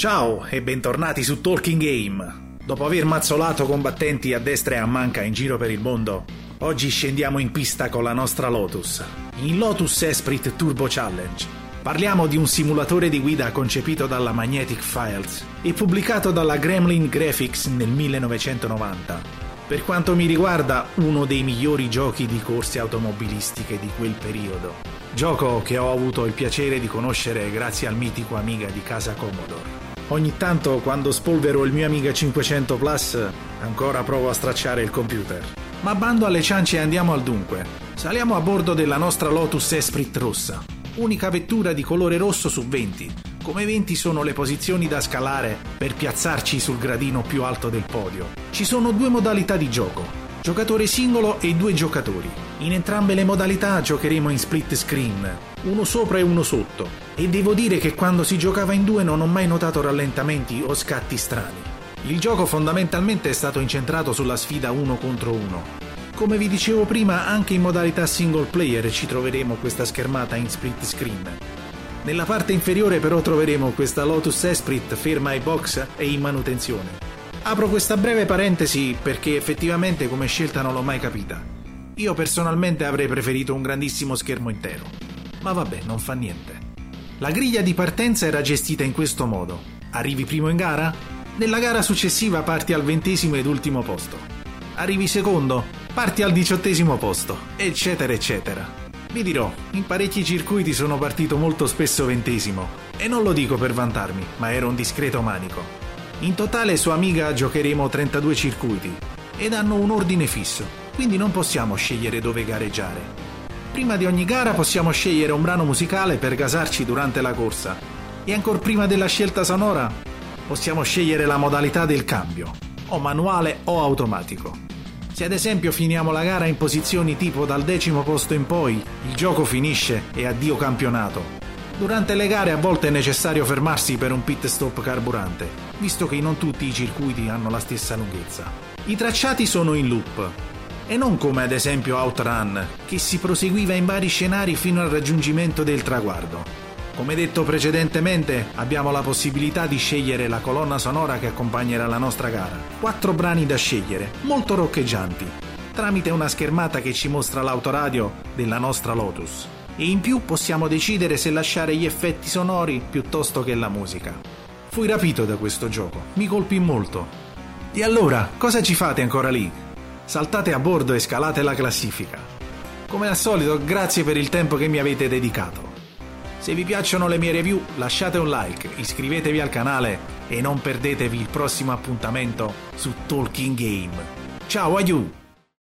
Ciao e bentornati su Talking Game. Dopo aver mazzolato combattenti a destra e a manca in giro per il mondo, oggi scendiamo in pista con la nostra Lotus, in Lotus Esprit Turbo Challenge. Parliamo di un simulatore di guida concepito dalla Magnetic Files e pubblicato dalla Gremlin Graphics nel 1990. Per quanto mi riguarda, uno dei migliori giochi di corse automobilistiche di quel periodo. Gioco che ho avuto il piacere di conoscere grazie al mitico Amiga di casa Commodore. Ogni tanto, quando spolvero il mio Amiga 500 Plus, ancora provo a stracciare il computer. Ma bando alle ciance e andiamo al dunque. Saliamo a bordo della nostra Lotus Esprit rossa, unica vettura di colore rosso su 20. Come 20 sono le posizioni da scalare per piazzarci sul gradino più alto del podio. Ci sono due modalità di gioco, giocatore singolo e due giocatori. In entrambe le modalità giocheremo in split screen, uno sopra e uno sotto. E devo dire che quando si giocava in due non ho mai notato rallentamenti o scatti strani. Il gioco fondamentalmente è stato incentrato sulla sfida uno contro uno. Come vi dicevo prima, anche in modalità single player ci troveremo questa schermata in split screen. Nella parte inferiore però troveremo questa Lotus Esprit ferma ai box e in manutenzione. Apro questa breve parentesi perché effettivamente come scelta non l'ho mai capita. Io personalmente avrei preferito un grandissimo schermo intero. Ma vabbè, non fa niente. La griglia di partenza era gestita in questo modo. Arrivi primo in gara? Nella gara successiva parti al ventesimo ed ultimo posto. Arrivi secondo? Parti al diciottesimo posto, eccetera, eccetera. Vi dirò, in parecchi circuiti sono partito molto spesso ventesimo, e non lo dico per vantarmi, ma ero un discreto manico. In totale su Amiga giocheremo 32 circuiti, ed hanno un ordine fisso, quindi non possiamo scegliere dove gareggiare. Prima di ogni gara possiamo scegliere un brano musicale per gasarci durante la corsa, e ancora prima della scelta sonora possiamo scegliere la modalità del cambio, o manuale o automatico. Se ad esempio finiamo la gara in posizioni tipo dal decimo posto in poi, il gioco finisce e addio campionato. Durante le gare a volte è necessario fermarsi per un pit stop carburante, visto che non tutti i circuiti hanno la stessa lunghezza. I tracciati sono in loop, e non come ad esempio Outrun, che si proseguiva in vari scenari fino al raggiungimento del traguardo. Come detto precedentemente, abbiamo la possibilità di scegliere la colonna sonora che accompagnerà la nostra gara. Quattro brani da scegliere, molto roccheggianti, tramite una schermata che ci mostra l'autoradio della nostra Lotus. E in più possiamo decidere se lasciare gli effetti sonori piuttosto che la musica. Fui rapito da questo gioco, mi colpì molto. E allora, cosa ci fate ancora lì? Saltate a bordo e scalate la classifica. Come al solito, grazie per il tempo che mi avete dedicato. Se vi piacciono le mie review lasciate un like, iscrivetevi al canale e non perdetevi il prossimo appuntamento su Talking Game. Ciao, aiuto!